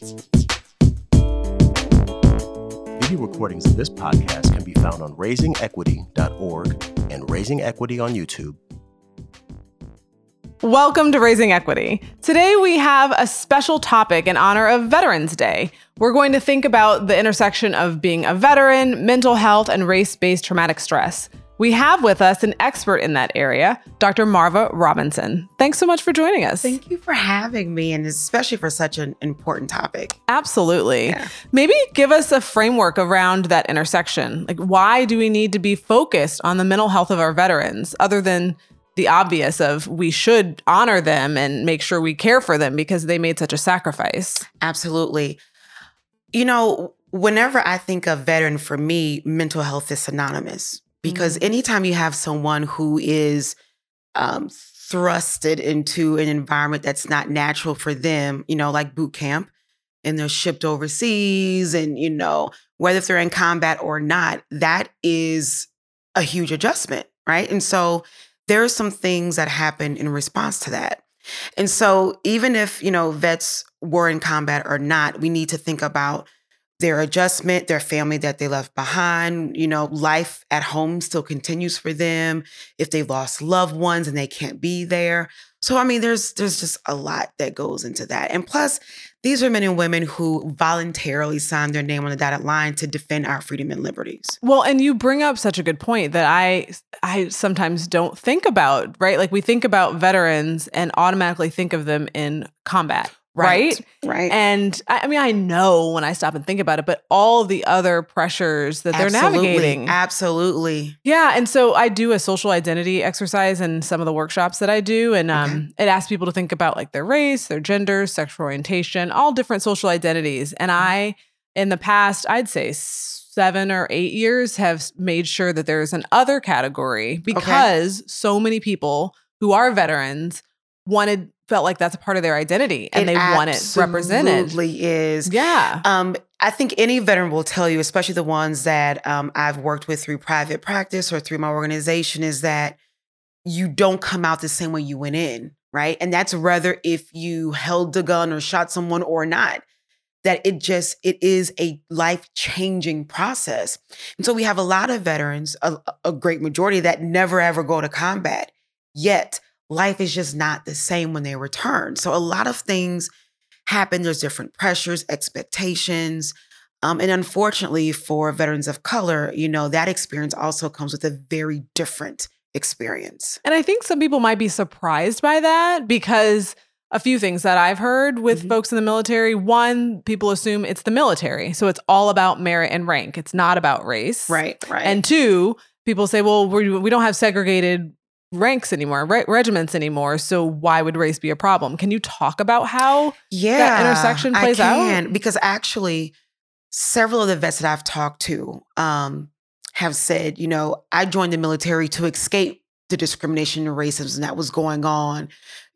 Video recordings of this podcast can be found on raisingequity.org and Raising Equity on YouTube. Welcome to Raising Equity. Today we have a special topic in honor of Veterans Day. We're going to think about the intersection of being a veteran, mental health, and race based traumatic stress. We have with us an expert in that area, Dr. Marva Robinson. Thanks so much for joining us. Thank you for having me, and especially for such an important topic. Absolutely. Yeah. Maybe give us a framework around that intersection. Like, why do we need to be focused on the mental health of our veterans other than the obvious of we should honor them and make sure we care for them because they made such a sacrifice? Absolutely. You know, whenever I think of veteran, for me, mental health is synonymous because mm-hmm. anytime you have someone who is um, thrusted into an environment that's not natural for them, you know, like boot camp, and they're shipped overseas, and you know, whether if they're in combat or not, that is a huge adjustment, right? And so there are some things that happen in response to that. And so even if, you know, vets were in combat or not, we need to think about their adjustment, their family that they left behind, you know, life at home still continues for them. If they lost loved ones and they can't be there. So I mean there's there's just a lot that goes into that. And plus these are men and women who voluntarily signed their name on the dotted line to defend our freedom and liberties. Well, and you bring up such a good point that I I sometimes don't think about, right? Like we think about veterans and automatically think of them in combat. Right. Right. And I, I, mean, I know when I stop and think about it, but all the other pressures that they're Absolutely. navigating. Absolutely. Yeah. And so I do a social identity exercise in some of the workshops that I do. And um, okay. it asks people to think about like their race, their gender, sexual orientation, all different social identities. And I, in the past, I'd say seven or eight years, have made sure that there's an other category because okay. so many people who are veterans wanted felt like that's a part of their identity and it they want it represented. Absolutely is. Yeah. Um, I think any veteran will tell you, especially the ones that um, I've worked with through private practice or through my organization, is that you don't come out the same way you went in, right? And that's whether if you held the gun or shot someone or not. That it just it is a life changing process, and so we have a lot of veterans, a, a great majority that never ever go to combat. Yet life is just not the same when they return. So a lot of things happen. There's different pressures, expectations. Um, and unfortunately, for veterans of color, you know, that experience also comes with a very different experience. And I think some people might be surprised by that because a few things that I've heard with mm-hmm. folks in the military. One, people assume it's the military. So it's all about merit and rank, it's not about race. Right, right. And two, people say, well, we, we don't have segregated ranks anymore, re- regiments anymore. So why would race be a problem? Can you talk about how yeah, that intersection plays I can, out? Because actually, several of the vets that I've talked to um, have said, you know, I joined the military to escape the discrimination and racism that was going on.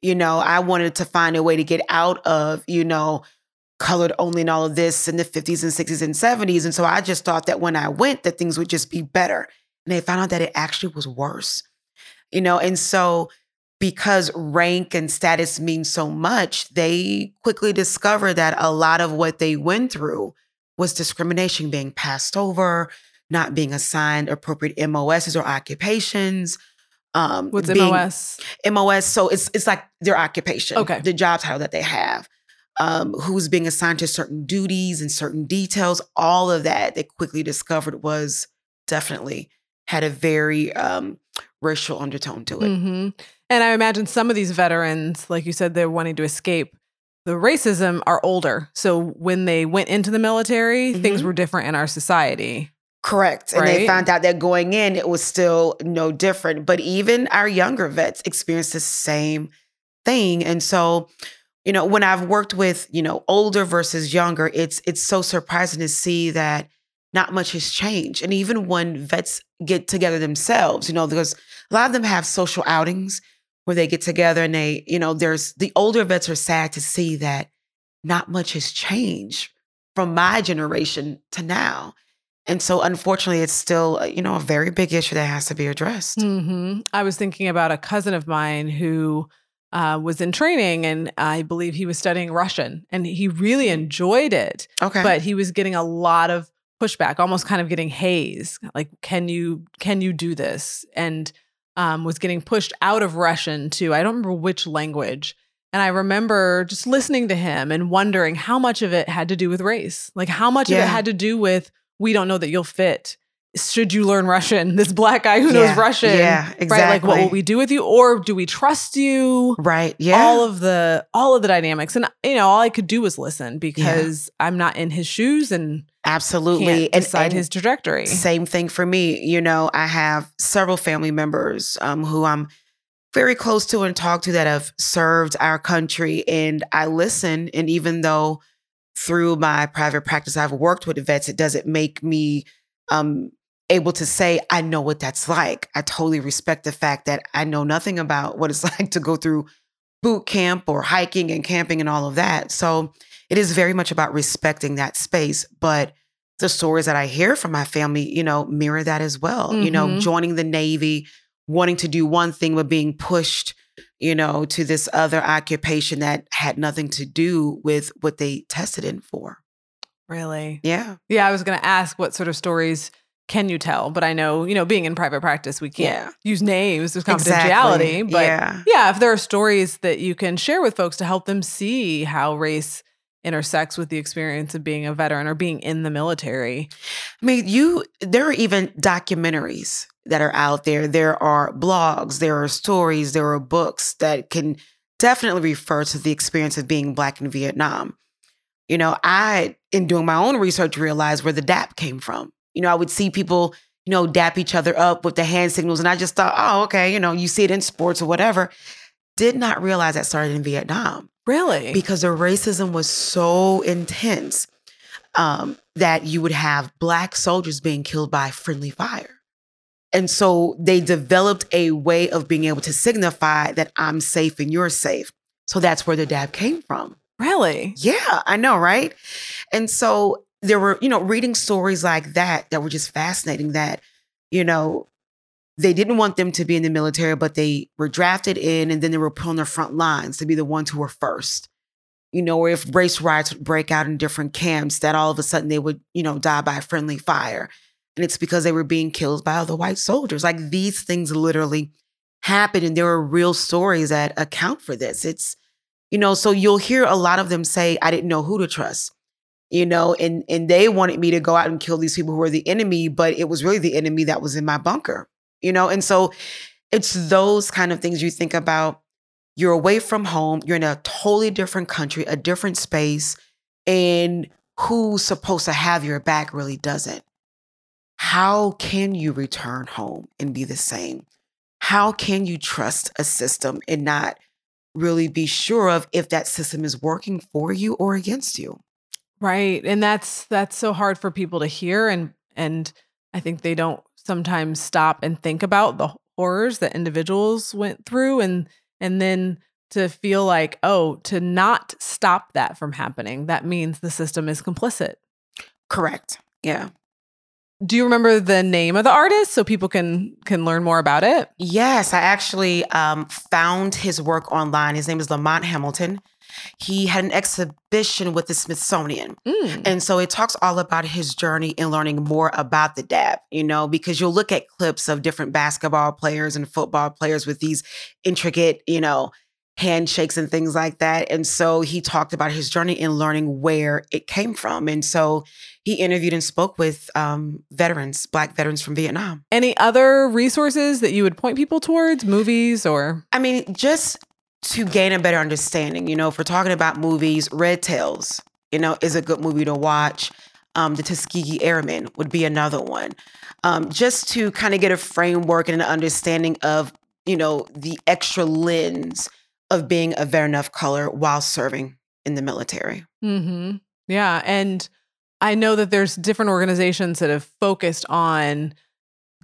You know, I wanted to find a way to get out of, you know, colored only and all of this in the 50s and 60s and 70s. And so I just thought that when I went, that things would just be better. And they found out that it actually was worse you know, and so because rank and status mean so much, they quickly discover that a lot of what they went through was discrimination being passed over, not being assigned appropriate MOSs or occupations. Um, What's being, MOS? MOS. So it's it's like their occupation, okay, the job title that they have. Um, who's being assigned to certain duties and certain details. All of that they quickly discovered was definitely had a very um, racial undertone to it. Mm-hmm. And I imagine some of these veterans, like you said, they're wanting to escape the racism are older. So when they went into the military, mm-hmm. things were different in our society. Correct. And they found out that going in, it was still no different. But even our younger vets experienced the same thing. And so, you know, when I've worked with, you know, older versus younger, it's it's so surprising to see that not much has changed. And even when vets get together themselves, you know, because a lot of them have social outings where they get together and they, you know, there's the older vets are sad to see that not much has changed from my generation to now. And so, unfortunately, it's still, uh, you know, a very big issue that has to be addressed. Mm-hmm. I was thinking about a cousin of mine who uh, was in training, and I believe he was studying Russian, and he really enjoyed it. Okay. But he was getting a lot of pushback, almost kind of getting haze. Like, can you can you do this? And um, was getting pushed out of Russian to I don't remember which language. And I remember just listening to him and wondering how much of it had to do with race. Like how much of it had to do with we don't know that you'll fit. Should you learn Russian? This black guy who Yeah. knows Russian. Yeah, Right. Like what will we do with you? Or do we trust you? right. Yeah. All of the all of the dynamics. And you know, all I could do was listen because I'm not in his shoes and Absolutely. can't And- and his trajectory. Same thing for me. You know, I have several family members um, who I'm very close to and talk to that have served our country. And I listen. And even though through my private practice I've worked with vets, it doesn't make me um, able to say, I know what that's like. I totally respect the fact that I know nothing about what it's like to go through boot camp or hiking and camping and all of that. So it is very much about respecting that space. But the stories that I hear from my family, you know, mirror that as well. You know, Mhm. joining the Navy, wanting to do one thing, but being pushed, you know, to this other occupation that had nothing to do with what they tested in for. really. Yeah. Yeah, I was going to ask what sort of stories can you tell, but I know, you know, being in private practice, we can't Yeah. use names, there's Exactly. confidentiality, but yeah. yeah, if there are stories that you can share with folks to help them see how race intersects with the experience of being a veteran or being in the military. I mean, you, there are even documentaries that are out there. There are blogs, there are stories, there are books that can definitely refer to the experience of being Black in Vietnam. You know, I, in doing my own research, realized where the DAP came from. You know, I would see people, you know, dap each other up with the hand signals, and I just thought, oh, okay, you know, you see it in sports or whatever. Did not realize that started in Vietnam Really? because the racism was so intense um, that you would have black soldiers being killed by friendly fire. And so they developed a way of being able to signify that I'm safe and you're safe. So that's where the dap came from. really? Yeah, I know, right? And so there were, you know, reading stories like that that were just fascinating that, you know, they didn't want them to be in the military, but they were drafted in and then they were put on the front lines to be the ones who were first. You know, or if race riots would break out in different camps, that all of a sudden they would, you know, die by friendly fire. And it's because they were being killed by other white soldiers. Like these things literally happen. And there are real stories that account for this. It's, you know, so you'll hear a lot of them say, I didn't know who to trust. You know, and and they wanted me to go out and kill these people who were the enemy, but it was really the enemy that was in my bunker. You know, and so it's those kind of things you think about. You're away from home, you're in a totally different country, a different space, and who's supposed to have your back really doesn't. How can you return home and be the same? How can you trust a system and not really be sure of if that system is working for you or against you? Right. And that's that's so hard for people to hear and and I think they don't sometimes stop and think about the horrors that individuals went through and and then to feel like, oh, to not stop that from happening, that means the system is complicit. Correct. Yeah. Do you remember the name of the artist so people can can learn more about it? Yes, I actually um, found his work online. His name is Lamont Hamilton. He had an exhibition with the Smithsonian. Mm. And so it talks all about his journey in learning more about the dap, you know, because you'll look at clips of different basketball players and football players with these intricate, you know, handshakes and things like that. And so he talked about his journey in learning where it came from. And so he interviewed and spoke with um, veterans, Black veterans from Vietnam. Any other resources that you would point people towards, movies or I mean, just to gain a better understanding, you know, if we're talking about movies, Red Tails, you know, is a good movie to watch. Um, the Tuskegee Airmen would be another one. Um, just to kind of get a framework and an understanding of, you know, the extra lens of being a veteran of color while serving in the military. Mm-hmm. Yeah. And I know that there's different organizations that have focused on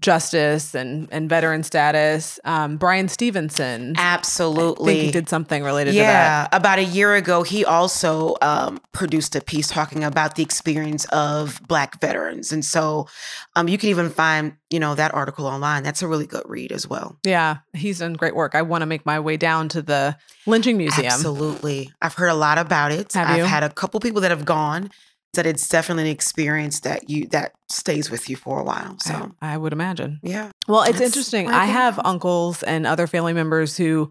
justice and and veteran status. Um, Bryan Stevenson. I Absolutely. think he did something related to that. yeah, about a year ago, he also um, produced a piece talking about the experience of Black veterans, and so um, you can even find you know that article online. That's a really good read as well. Yeah, he's done great work. I want to make my way down to the lynching museum. Absolutely, I've heard a lot about it. Have I've you? had a couple people that have gone. That it's definitely an experience that you that stays with you for a while. So I, I would imagine. yeah, Well, it's That's interesting. I I have uncles and other family members who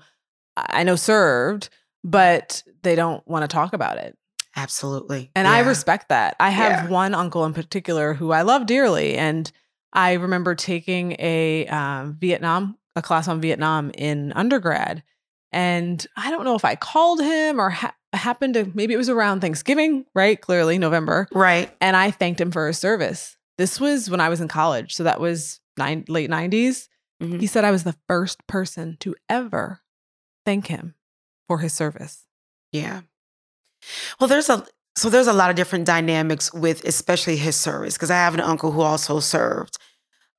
I know served, but they don't want to talk about it. absolutely. And I respect that. I have Yeah. one uncle in particular who I love dearly. And I remember taking a um, Vietnam, a class on Vietnam in undergrad. And I don't know if I called him or ha- happened to, maybe it was around Thanksgiving, right? Clearly, November. right. And I thanked him for his service. This was when I was in college. So that was nine, late 90s. Mhm. He said I was the first person to ever thank him for his service. Yeah. Well, there's a so there's a lot of different dynamics with especially his service because I have an uncle who also served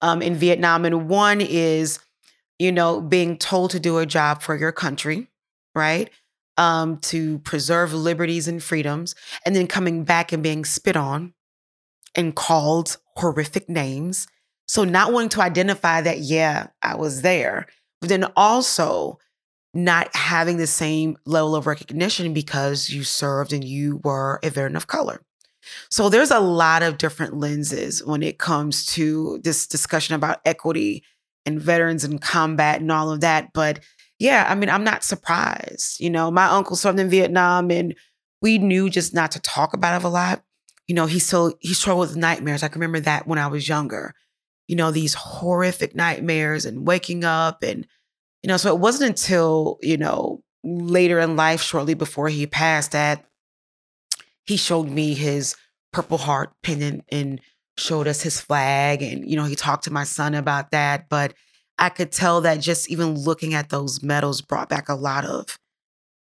um, in Vietnam, and one is you know being told to do a job for your country, right? Um, to preserve liberties and freedoms, and then coming back and being spit on and called horrific names. So not wanting to identify that, yeah, I was there, but then also not having the same level of recognition because you served and you were a veteran of color. So there's a lot of different lenses when it comes to this discussion about equity and veterans and combat and all of that. But yeah, I mean, I'm not surprised. You know, my uncle served in Vietnam and we knew just not to talk about it a lot. You know, he still he struggled with nightmares. I can remember that when I was younger. You know, these horrific nightmares and waking up and you know, so it wasn't until, you know, later in life, shortly before he passed, that he showed me his Purple Heart pendant and showed us his flag. And, you know, he talked to my son about that. But I could tell that just even looking at those medals brought back a lot of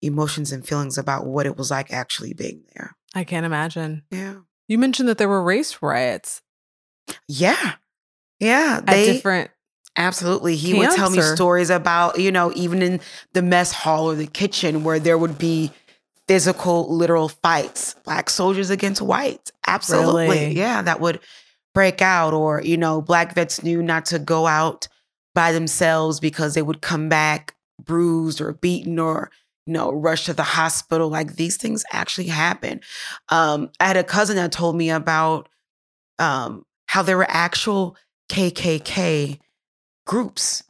emotions and feelings about what it was like actually being there. I can't imagine. Yeah. You mentioned that there were race riots Yeah. Yeah. at They different. Absolutely. He would tell me Cancer. stories about, you know, even in the mess hall or the kitchen where there would be physical, literal fights, black soldiers against whites. Absolutely. Really? Yeah, that would break out. Or, you know, black vets knew not to go out by themselves because they would come back bruised or beaten or, you know, rush to the hospital. Like these things actually happen. Um, I had a cousin that told me about um, how there were actual KKK groups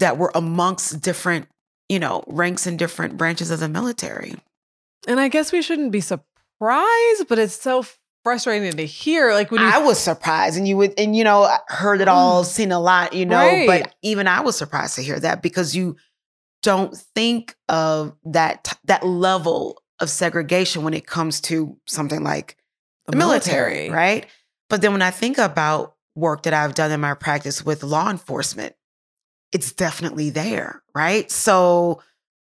that were amongst different, you know, ranks and different branches of the military. And I guess we shouldn't be surprised, but it's so frustrating to hear. Like when you, I was surprised, and you would, and you know, heard it all, Mm. seen a lot, you know, Right. but even I was surprised to hear that because you don't think of that that level of segregation when it comes to something like the military, right? But then when I think about work that I've done in my practice with law enforcement, it's definitely there, right? So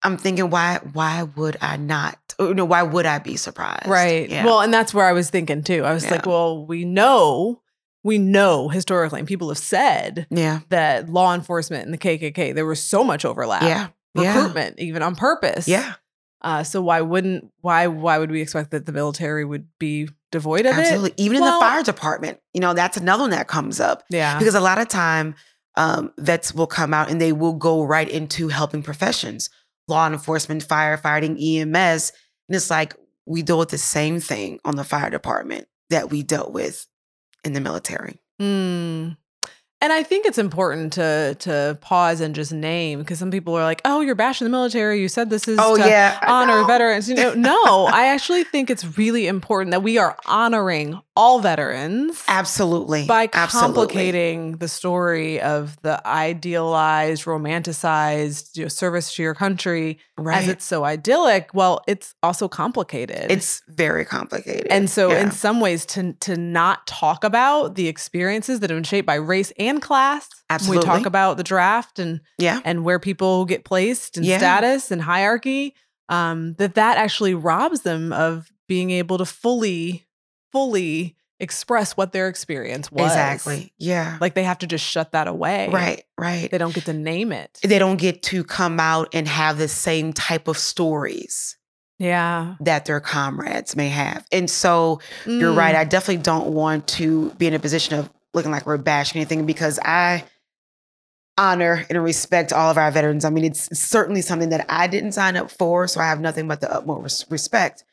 I'm thinking, why why would I not? You know, why would I be surprised? Right. Yeah. Well, and that's where I was thinking too. I was like, well, we know, we know historically, and people have said yeah, that law enforcement and the KKK, there was so much overlap. yeah, yeah, Recruitment, even on purpose. yeah, Uh, so why wouldn't why why would we expect that the military would be devoid of absolutely. it? Even in the fire department, you know, that's another one that comes up Yeah. because a lot of time um, vets will come out and they will go right into helping professions, law enforcement, firefighting, EMS, and it's like we deal with the same thing on the fire department that we dealt with in the military. Mm. And I think it's important to to pause and just name because some people are like, "Oh, you're bashing the military. You said this is oh, to Oh, yeah, honor veterans." You know, no, I actually think it's really important that we are honoring all veterans Absolutely. by Absolutely. complicating the story of the idealized, romanticized you know, service to your country right. as it's so idyllic. Well, it's also complicated. It's very complicated. And so, Yeah. in some ways, to to not talk about the experiences that have been shaped by race and class, when we talk about the draft and yeah, and where people get placed and Yeah. status and hierarchy, um, that that actually robs them of being able to fully, fully express what their experience was. Exactly. Yeah. Like they have to just shut that away. right, right. They don't get to name it. They don't get to come out and have the same type of stories Yeah. that their comrades may have. And so you're right. Mm. I definitely don't want to be in a position of looking like we're bashing anything because I honor and respect all of our veterans. I mean, it's certainly something that I didn't sign up for, so I have nothing but the utmost respect.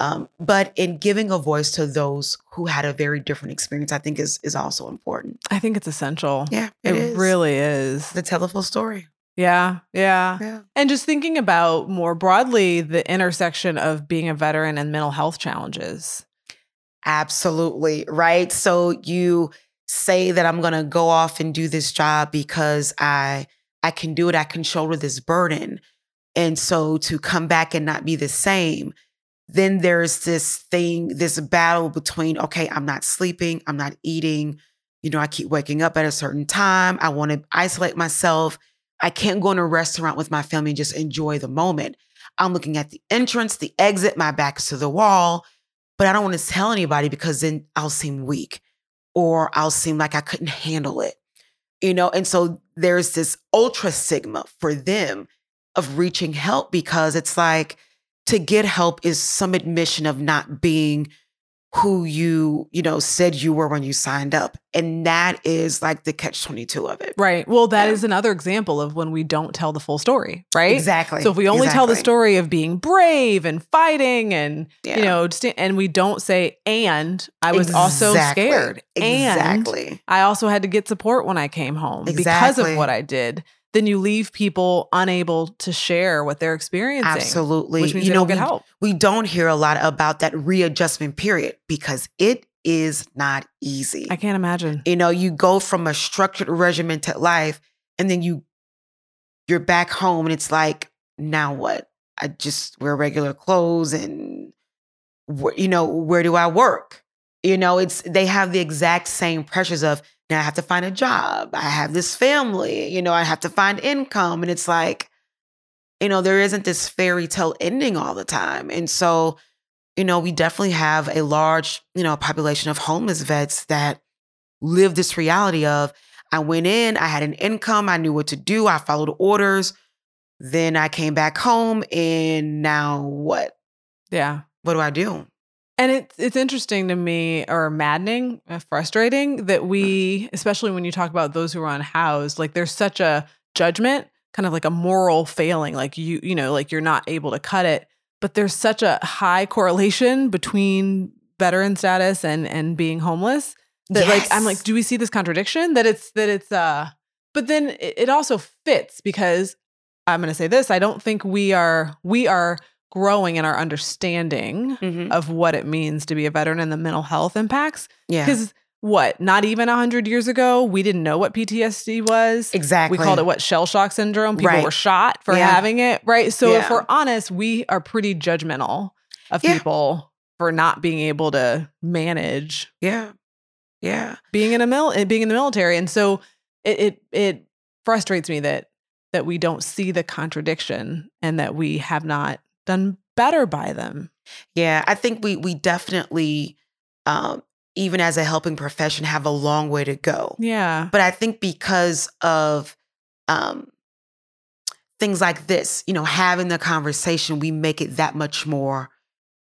Um, but in giving a voice to those who had a very different experience, I think is is also important. I think it's essential. Yeah, It, is. really is. The tell the full story. Yeah. Yeah. Yeah. And just thinking about more broadly the intersection of being a veteran and mental health challenges. Absolutely. Right. So you say that I'm going to go off and do this job because I I can do it. I can shoulder this burden. And so to come back and not be the same, then there's this thing, this battle between, okay, I'm not sleeping, I'm not eating, you know, I keep waking up at a certain time. I want to isolate myself. I can't go in a restaurant with my family and just enjoy the moment. I'm looking at the entrance, the exit, my back's to the wall but I don't want to tell anybody because then I'll seem weak or I'll seem like I couldn't handle it. You know, and so there's this ultra stigma for them of reaching help because it's like to get help is some admission of not being who you, you know, said you were when you signed up. And that is like the catch 22 of it. Right. Well, that is Yeah. another example of when we don't tell the full story, right? Exactly. So if we only tell the story of being brave and fighting and Yeah. you know, and we don't say and I was also Exactly. scared and Exactly. I also had to get support when I came home because of what I did. Then you leave people unable to share what they're experiencing. Absolutely. Which means you know, don't get we, help. we don't hear a lot about that readjustment period because it is not easy. I can't imagine. you know, you go from a structured regimented life and then you you're back home and it's like, now what? I just wear regular clothes and you know, where do I work? You know, it's they have the exact same pressures of now I have to find a job. I have this family, you know, I have to find income and it's like you know, there isn't this fairy tale ending all the time. And so, you know, we definitely have a large, you know, population of homeless vets that live this reality of I went in, I had an income, I knew what to do, I followed orders. Then I came back home and now what? Yeah. What do I do? And it's it's interesting to me, or maddening, uh, frustrating that we, especially when you talk about those who are unhoused, like there's such a judgment, kind of like a moral failing, like you you know, like you're not able to cut it. But there's such a high correlation between veteran status and and being homeless that like I'm like, do we see this contradiction? That it's that it's uh, but then it, it also fits because I'm going to say this: I don't think we are we are growing in our understanding Mhm. of what it means to be a veteran and the mental health impacts. Yeah. Because what, not even 100 years ago, we didn't know what PTSD was. Exactly. We called it what shell shock syndrome. People Right. were shot for Yeah. having it, right? So if we're honest, we are pretty judgmental of Yeah. people for not being able to manage Yeah. Yeah. being in a mil- eh, being in the military, and so it it, it frustrates me that that we don't see the contradiction and that we have not done better by them. Yeah. I think we we definitely um even as a helping profession have a long way to go. Yeah. But I think because of um, things like this, you know, having the conversation, we make it that much more,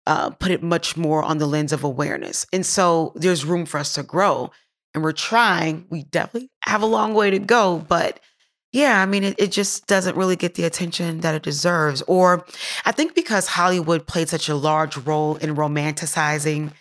uh, put it much more on the lens of awareness. And so there's room for us to grow. And we're trying. We definitely have a long way to go. But yeah, I mean, it, it just doesn't really get the attention that it deserves. Or I think because Hollywood played such a large role in romanticizing,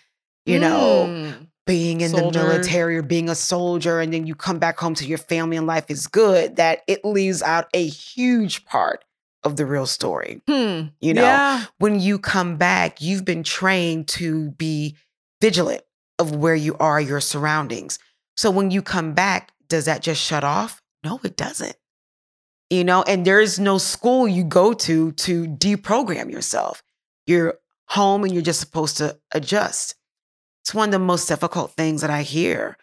you know, Mm. being in Soldier. the military or being a soldier and then you come back home to your family and life is good that it leaves out a huge part of the real story Hmm. you know Yeah. when you come back you've been trained to be vigilant of where you are your surroundings so when you come back does that just shut off no it doesn't you know and there's no school you go to to deprogram yourself you're home and you're just supposed to adjust it's one of the most difficult things that I hear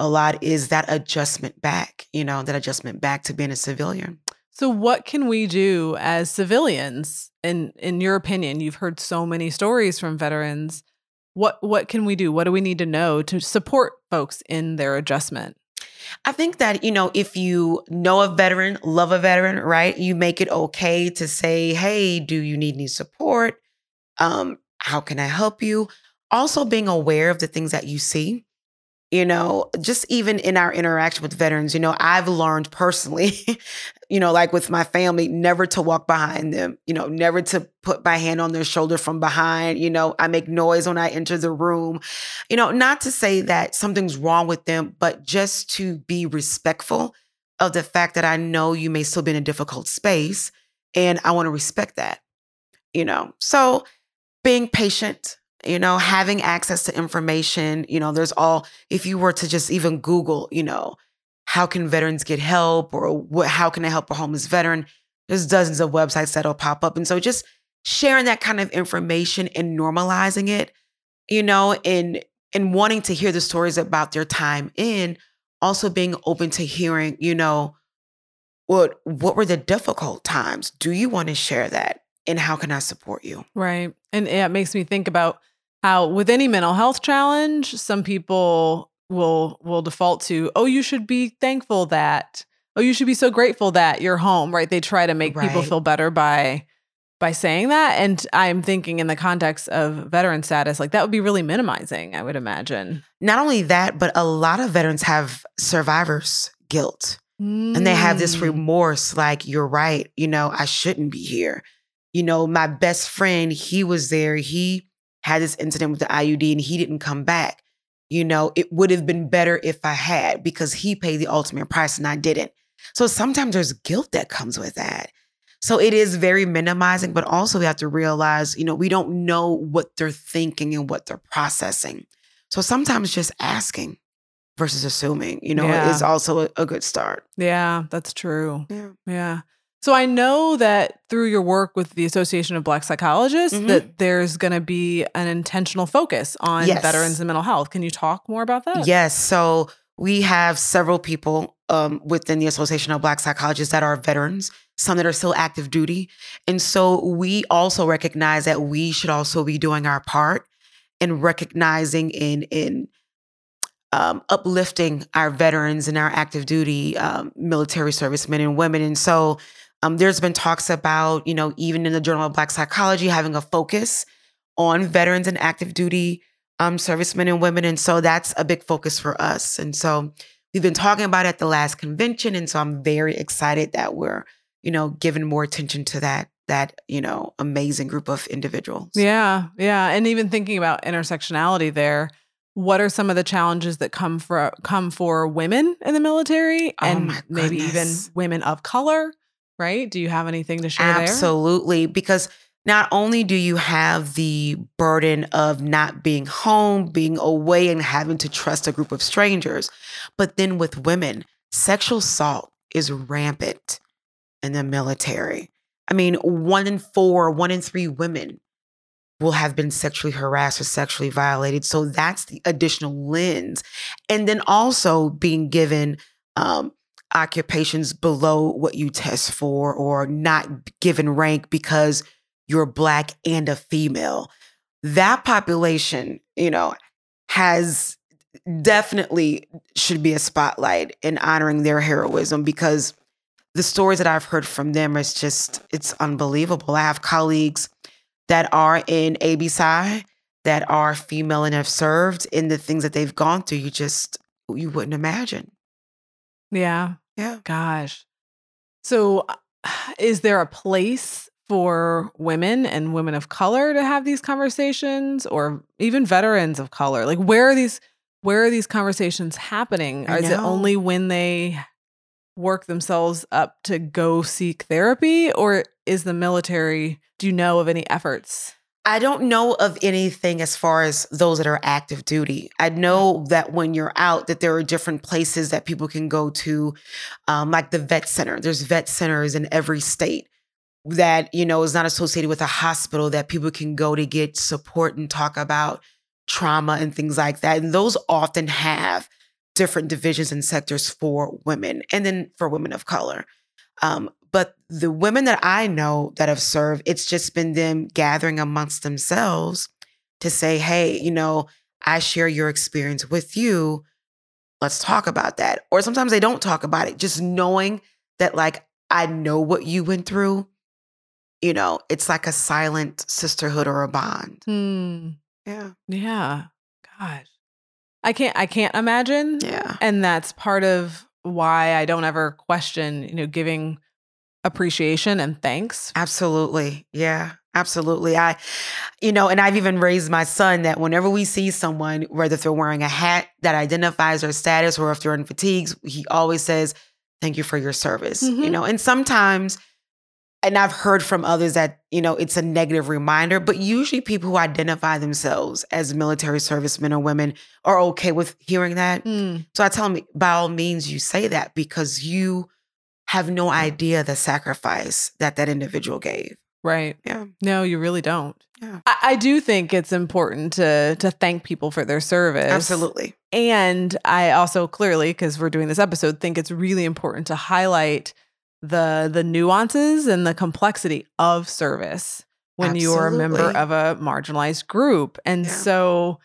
a lot is that adjustment back, you know, that adjustment back to being a civilian. So what can we do as civilians? In in your opinion, you've heard so many stories from veterans. what what can we do? What do we need to know to support folks in their adjustment? I think that, you know, if you know a veteran, love a veteran, right? You make it okay to say, hey, do you need any support? Um, how can I help you? Also being aware of the things that you see you know, just even in our interaction with veterans, you know, I've learned personally, you know, like with my family, never to walk behind them, you know, never to put my hand on their shoulder from behind. You know, I make noise when I enter the room, you know, not to say that something's wrong with them, but just to be respectful of the fact that I know you may still be in a difficult space and I want to respect that, you know. So being patient, you know, having access to information, you know, there's all, if you were to just even Google, you know, how can veterans get help or what, how can I help a homeless veteran? There's dozens of websites that'll pop up. And so just sharing that kind of information and normalizing it, you know, and and wanting to hear the stories about their time in, also being open to hearing, you know, what what were the difficult times? Do you want to share that? And how can I support you? Right. And it makes me think about how with any mental health challenge, some people will will default to, "Oh, you should be thankful that." Oh, you should be so grateful that you're home, right? They try to make right. people feel better by by saying that and i'm thinking in the context of veteran status like that would be really minimizing i would imagine not only that but a lot of veterans have survivors guilt mm. and they have this mm. remorse like you're right you know i shouldn't be here you know my best friend he was there he had this incident with the IED and he didn't come back. You know, it would have been better if I had because he paid the ultimate price and I didn't. So sometimes there's guilt that comes with that. So it is very minimizing, but also we have to realize, you know, we don't know what they're thinking and what they're processing. So sometimes just asking versus assuming, you know, yeah. is also a, a, good start. Yeah, that's true. Yeah. Yeah. So I know that through your work with the Association of Black Psychologists mm-hmm. that there's going to be an intentional focus on yes. veterans and mental health. Can you talk more about that? Yes. So we have several people um, within the Association of Black Psychologists that are veterans, some that are still active duty. And so we also recognize that we should also be doing our part in recognizing in in um, uplifting our veterans and our active duty um, military servicemen and women. And so um, there's been talks about, you know, even in the Journal of Black Psychology, having a focus on veterans and active duty um, servicemen and women. And so that's a big focus for us. And so we've been talking about it at the last convention. And so I'm very excited that we're, you know, giving more attention to that that you know amazing group of individuals yeah yeah and even thinking about intersectionality there what are some of the challenges that come for come for women in the military oh and oh maybe even women of color right? Do you have anything to share Absolutely, there? because not only do you have the burden of not being home, being away, and having to trust a group of strangers, but then with women, sexual assault is rampant in the military. I mean, one in four, one in three women will have been sexually harassed or sexually violated. So that's the additional lens. And then also being given um, occupations below what you test for or not given rank because you're black and a female. That population, you know, has definitely should be a spotlight in honoring their heroism because the stories that I've heard from them is just it's unbelievable. I have colleagues that are in ABPsi that are female and have served in the things that they've gone through. You just you wouldn't imagine. Yeah. Yeah. Gosh. So, uh, is there a place for women and women of color to have these conversations or even veterans of color? Like where are these where are these conversations happening? Or is it only when they work themselves up to go seek therapy or is the military do you know of any efforts I don't know of anything as far as those that are active duty. I know that when you're out, that there are different places that people can go to, um, like the vet center. There's vet centers in every state that you know is not associated with a hospital that people can go to get support and talk about trauma and things like that. And those often have different divisions and sectors for women, and then for women of color. Um, but the women that I know that have served, it's just been them gathering amongst themselves to say, hey, you know, I share your experience with you. Let's talk about that. Or sometimes they don't talk about it. Just knowing that, like, I know what you went through, you know, it's like a silent sisterhood or a bond. Hmm. Yeah. Yeah. Gosh. I can't I can't imagine. Yeah. And that's part of why I don't ever question, you know, giving appreciation and thanks. Absolutely. Yeah. Absolutely. I, you know, and I've even raised my son that whenever we see someone, whether they're wearing a hat that identifies their status or if they're in fatigues, he always says, Thank you for your service. You Mhm. know, and sometimes, and I've heard from others that, you know, it's a negative reminder, but usually people who identify themselves as military servicemen or women are okay with hearing that. Hmm. So I tell them, by all means, you say that because you have no idea the sacrifice that that individual gave. Right. Yeah. No, you really don't. Yeah. I, I do think it's important to to thank people for their service. Absolutely. And I also clearly, because we're doing this episode, think it's really important to highlight the the nuances and the complexity of service when you're a member of a marginalized group. And Yeah. so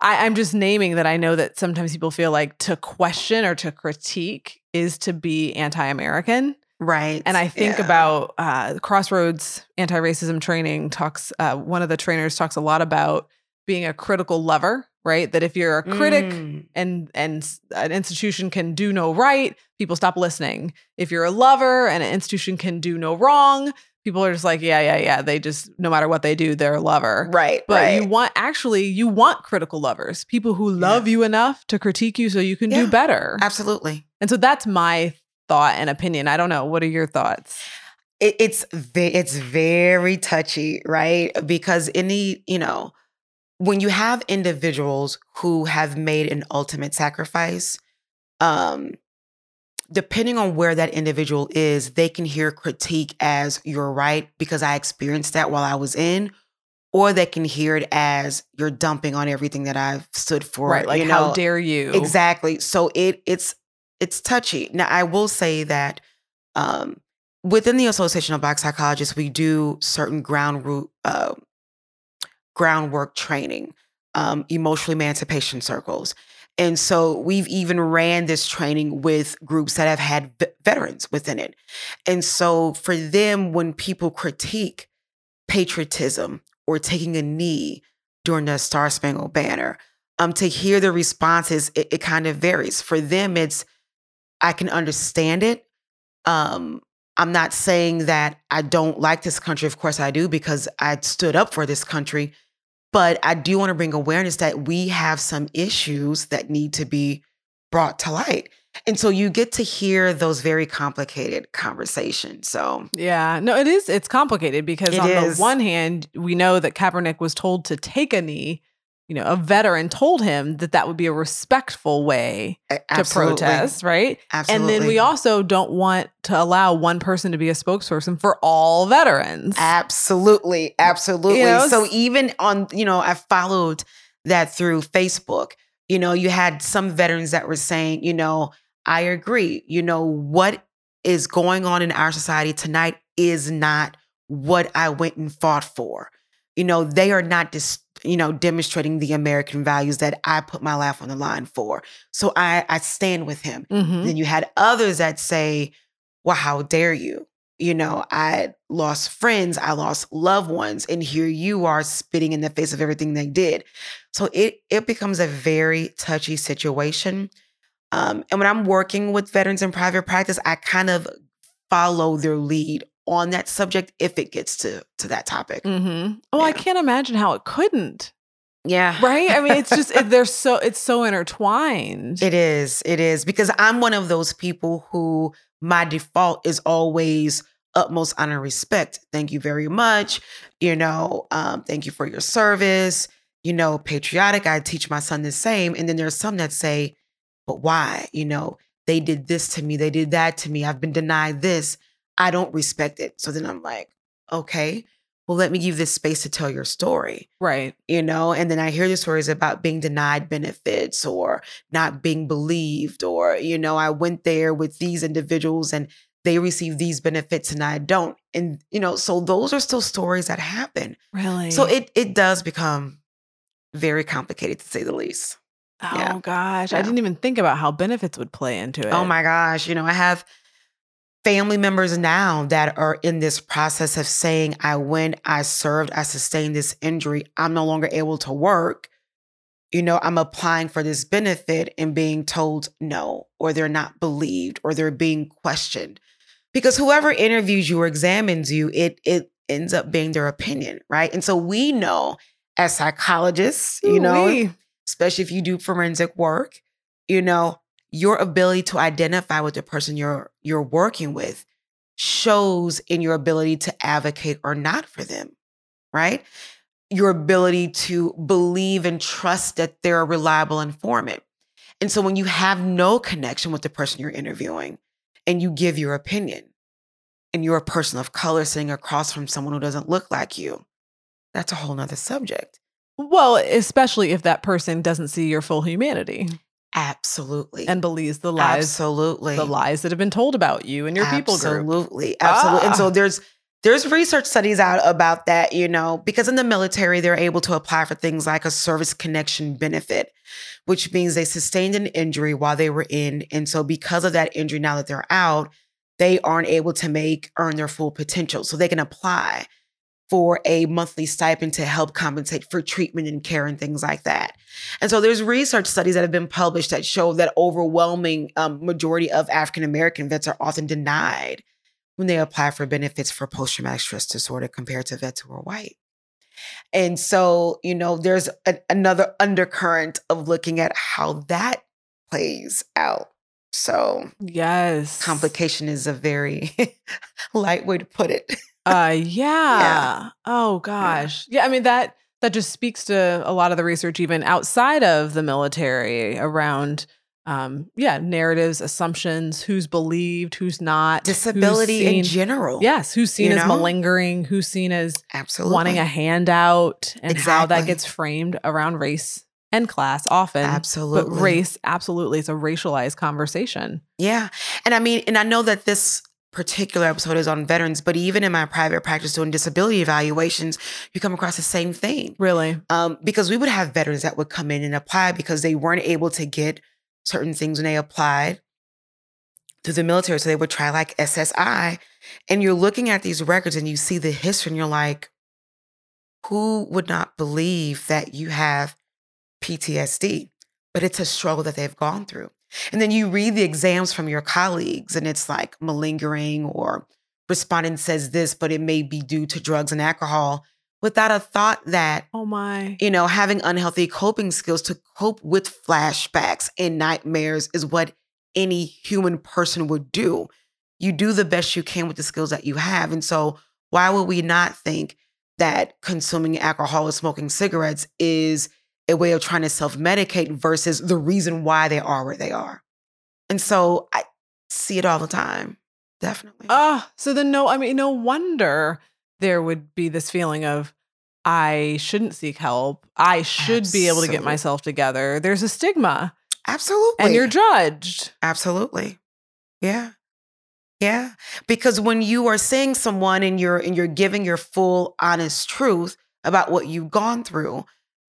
I, I'm just naming that I know that sometimes people feel like to question or to critique is to be anti-American. Right. And I think Yeah. about uh, Crossroads anti racism training talks, uh, one of the trainers talks a lot about being a critical lover, right? That if you're a critic Mm, and and an institution can do no right, people stop listening. If you're a lover and an institution can do no wrong, people are just like, yeah, yeah, yeah. They just no matter what they do, they're a lover. right. But right. you want actually you want critical lovers, people who love you enough to critique you so you can Yeah. do better. Absolutely. And so that's my thought and opinion. I don't know. What are your thoughts? It, it's it's very touchy, right? Because any, you know, when you have individuals who have made an ultimate sacrifice, um, depending on where that individual is, they can hear critique as you're right because I experienced that while I was in, or they can hear it as you're dumping on everything that I've stood for. right. Like you how dare you? Exactly. So it it's it's touchy. Now I will say that um, within the Association of Black Psychologists, we do certain ground root uh, groundwork training, um, emotional emancipation circles. And so we've even ran this training with groups that have had v- veterans within it. And so for them, when people critique patriotism or taking a knee during the Star Spangled Banner, um, to hear the responses, it, it kind of varies. For them, it's I can understand it. Um, I'm not saying that I don't like this country. Of course, I do because I stood up for this country. But I do want to bring awareness that we have some issues that need to be brought to light. And so you get to hear those very complicated conversations. So, Yeah, no, it is. It's complicated because on is. the one hand, we know that Kaepernick was told to take a knee. You know, a veteran told him that that would be a respectful way to protest, right? Absolutely. And then we also don't want to allow one person to be a spokesperson for all veterans. Absolutely, absolutely. You know, so even on, you know, I followed that through Facebook. You know, you had some veterans that were saying, you know, I agree. You know, what is going on in our society tonight is not what I went and fought for. You know, they are not dis- you know, demonstrating the American values that I put my life on the line for. So I I stand with him. Mhm. Then you had others that say, well, how dare you? You know, I lost friends, I lost loved ones, and here you are spitting in the face of everything they did. So it it becomes a very touchy situation. Um, and when I'm working with veterans in private practice, I kind of follow their lead on that subject if it gets to to that topic. Mm-hmm. Well, I can't imagine how it couldn't. Yeah. Right? I mean, it's just it, they're so it's so intertwined. It is. It is because I'm one of those people who my default is always utmost honor and respect. Thank you very much. You know, um, thank you for your service. You know, patriotic. I teach my son the same. And then there's some that say, but why? You know, they did this to me. They did that to me. I've been denied this. I don't respect it. So then I'm like, okay, well, let me give you this space to tell your story right. you know and then i hear the stories about being denied benefits or not being believed or you know i went there with these individuals and they receive these benefits and i don't and you know so those are still stories that happen Really. so it it does become very complicated to say the least. Oh Yeah. gosh, I didn't even think about how benefits would play into oh it. Oh my gosh. You know, I have family members now that are in this process of saying, I went, I served, I sustained this injury. I'm no longer able to work. You know, I'm applying for this benefit and being told no, or they're not believed, or they're being questioned. Because whoever interviews you or examines you, it it ends up being their opinion, right? And so we know as psychologists, you know, Ooh-wee. especially if you do forensic work, you know, your ability to identify with the person you're you're working with shows in your ability to advocate or not for them, right? Your ability to believe and trust that they're a reliable informant. And so when you have no connection with the person you're interviewing and you give your opinion and you're a person of color sitting across from someone who doesn't look like you, that's a whole nother subject. Well, especially if that person doesn't see your full humanity Absolutely. and believes the lies, Absolutely. the lies that have been told about you and your people group. Absolutely. Absolutely. And Ah. so there's there's research studies out about that, you know, because in the military they're able to apply for things like a service connection benefit, which means they sustained an injury while they were in and so because of that injury now that they're out, they aren't able to make earn their full potential. So they can apply for a monthly stipend to help compensate for treatment and care and things like that. And so there's research studies that have been published that show that overwhelming um, majority of African American vets are often denied when they apply for benefits for post traumatic stress disorder compared to vets who are white. And so, you know, there's a, another undercurrent of looking at how that plays out. So, Yes. complication is a very light way to put it. Uh yeah. Oh gosh. Yeah. I mean that that just speaks to a lot of the research even outside of the military around um yeah, narratives, assumptions, who's believed, who's not, who's Disability in general. Yes, who's seen you as know? malingering, who's seen as Absolutely. wanting a handout and how that gets framed around race and class often. Absolutely. But race, absolutely, it's a racialized conversation. Yeah. And I mean, and I know that this particular episode is on veterans, but even in my private practice doing disability evaluations, you come across the same thing. Really. Um, because we would have veterans that would come in and apply because they weren't able to get certain things when they applied to the military. So they would try like SSI. And you're looking at these records and you see the history and you're like, who would not believe that you have PTSD? But it's a struggle that they've gone through. And then you read the exams from your colleagues and it's like malingering or respondent says this, but it may be due to drugs and alcohol without a thought that Oh my. you know, having unhealthy coping skills to cope with flashbacks and nightmares is what any human person would do. You do the best you can with the skills that you have. And so, why would we not think that consuming alcohol or smoking cigarettes is a way of trying to self medicate versus the reason why they are where they are? And so, I see it all the time. Definitely. Oh, so then no, I mean, no wonder there would be this feeling of I shouldn't seek help. I should be able to get myself together. There's a stigma Absolutely. and you're judged. Absolutely. Yeah. Yeah. Because when you are seeing someone and you're and you're giving your full honest truth about what you've gone through,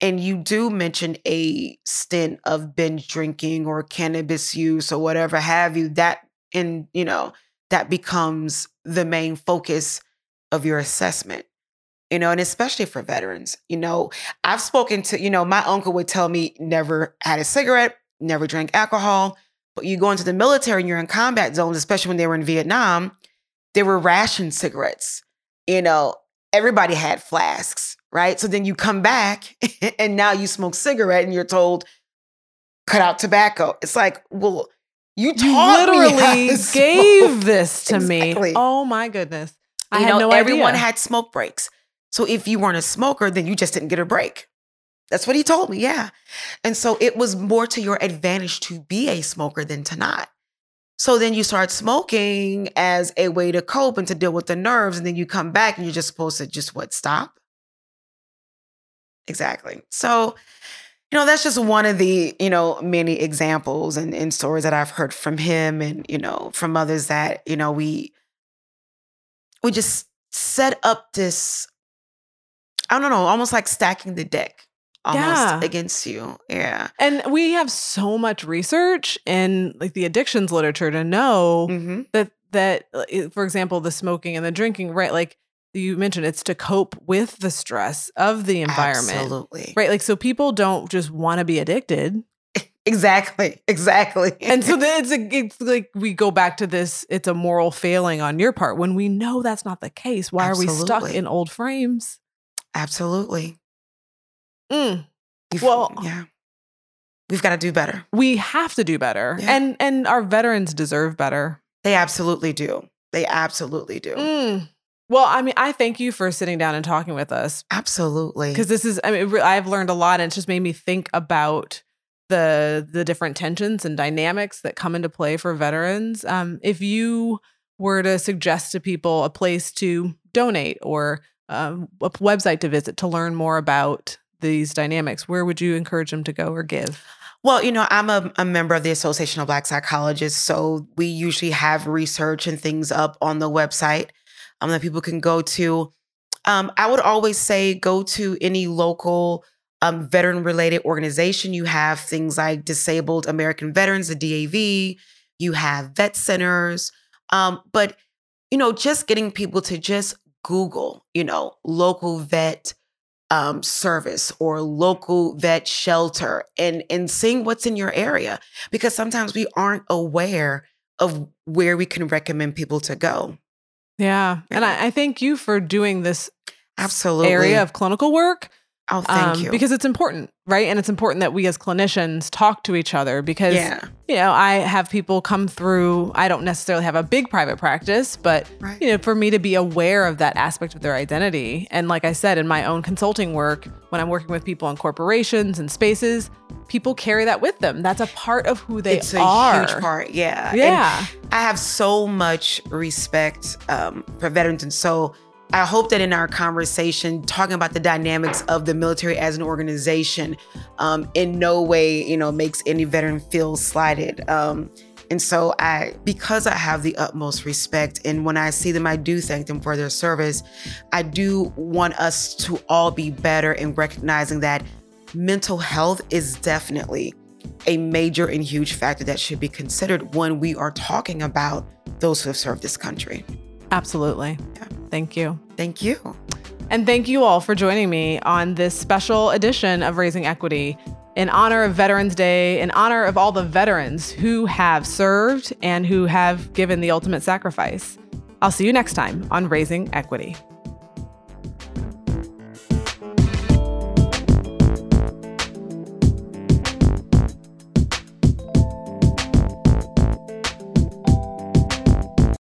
and you do mention a stint of binge drinking or cannabis use or whatever have you, that in, you know, that becomes the main focus of your assessment. You know, and especially for veterans, you know, I've spoken to, you know, my uncle would tell me never had a cigarette, never drank alcohol, but you go into the military and you're in combat zones, especially when they were in Vietnam, there were ration cigarettes. You know, everybody had flasks, right? So then you come back and now you smoke cigarette and you're told, cut out tobacco. It's like, well, you, You taught me how literally gave this to Exactly. me. Oh my goodness. I you had know, no everyone idea. had smoke breaks. So if you weren't a smoker, then you just didn't get a break. That's what he told me, yeah. And so it was more to your advantage to be a smoker than to not. So then you start smoking as a way to cope and to deal with the nerves, and then you come back and you're just supposed to just what stop? Exactly. So, you know, that's just one of the, you know, many examples and, and stories that I've heard from him and, you know, from others that, you know, we we just set up this, I don't know, almost like stacking the deck almost Yeah. against you. Yeah. And we have so much research in like the addictions literature to know hmm that that uh, for example the smoking and the drinking right like you mentioned it's to cope with the stress of the environment Absolutely. right like so people don't just want to be addicted Exactly. Exactly. and so then it's, a, it's like we go back to this it's a moral failing on your part when we know that's not the case why are we stuck in old frames Absolutely. Mm. Well- yeah. We've got to do better. we have to do better Yeah. and and our veterans deserve better They absolutely do. They absolutely do. Mm. well i mean i thank you for sitting down and talking with us Absolutely. because this is i mean i've learned a lot and it's just made me think about the the different tensions and dynamics that come into play for veterans um, if you were to suggest to people a place to donate or um, a website to visit to learn more about these dynamics where would you encourage them to go or give Well, you know, I'm a, a member of the Association of Black Psychologists, so we usually have research and things up on the website um, that people can go to. Um, I would always say go to any local um, veteran related organization. You have things like Disabled American Veterans, the DAV, you have vet centers. Um, but, you know, just getting people to just Google, you know, local vet um, service or local vet shelter and and seeing what's in your area because sometimes we aren't aware of where we can recommend people to go. yeah and I, I thank you for doing this Absolutely. area of clinical work oh, thank um, you. because it's important right and it's important that we as clinicians talk to each other because yeah, you know, I have people come through. I don't necessarily have a big private practice, but right. you know, for me to be aware of that aspect of their identity. And like I said, in my own consulting work, when I'm working with people in corporations and spaces, people carry that with them. That's a part of who they it's a are. huge part. Yeah. And Yeah. I have so much respect um, for veterans. And so I hope that in our conversation, talking about the dynamics of the military as an organization, um, in no way, you know, makes any veteran feel slighted. Um, and so I, because I have the utmost respect, and when I see them, I do thank them for their service. I do want us to all be better in recognizing that mental health is definitely a major and huge factor that should be considered when we are talking about those who have served this country. Absolutely. Yeah. Thank you. Thank you. And thank you all for joining me on this special edition of Raising Equity in honor of Veterans Day, in honor of all the veterans who have served and who have given the ultimate sacrifice. I'll see you next time on Raising Equity.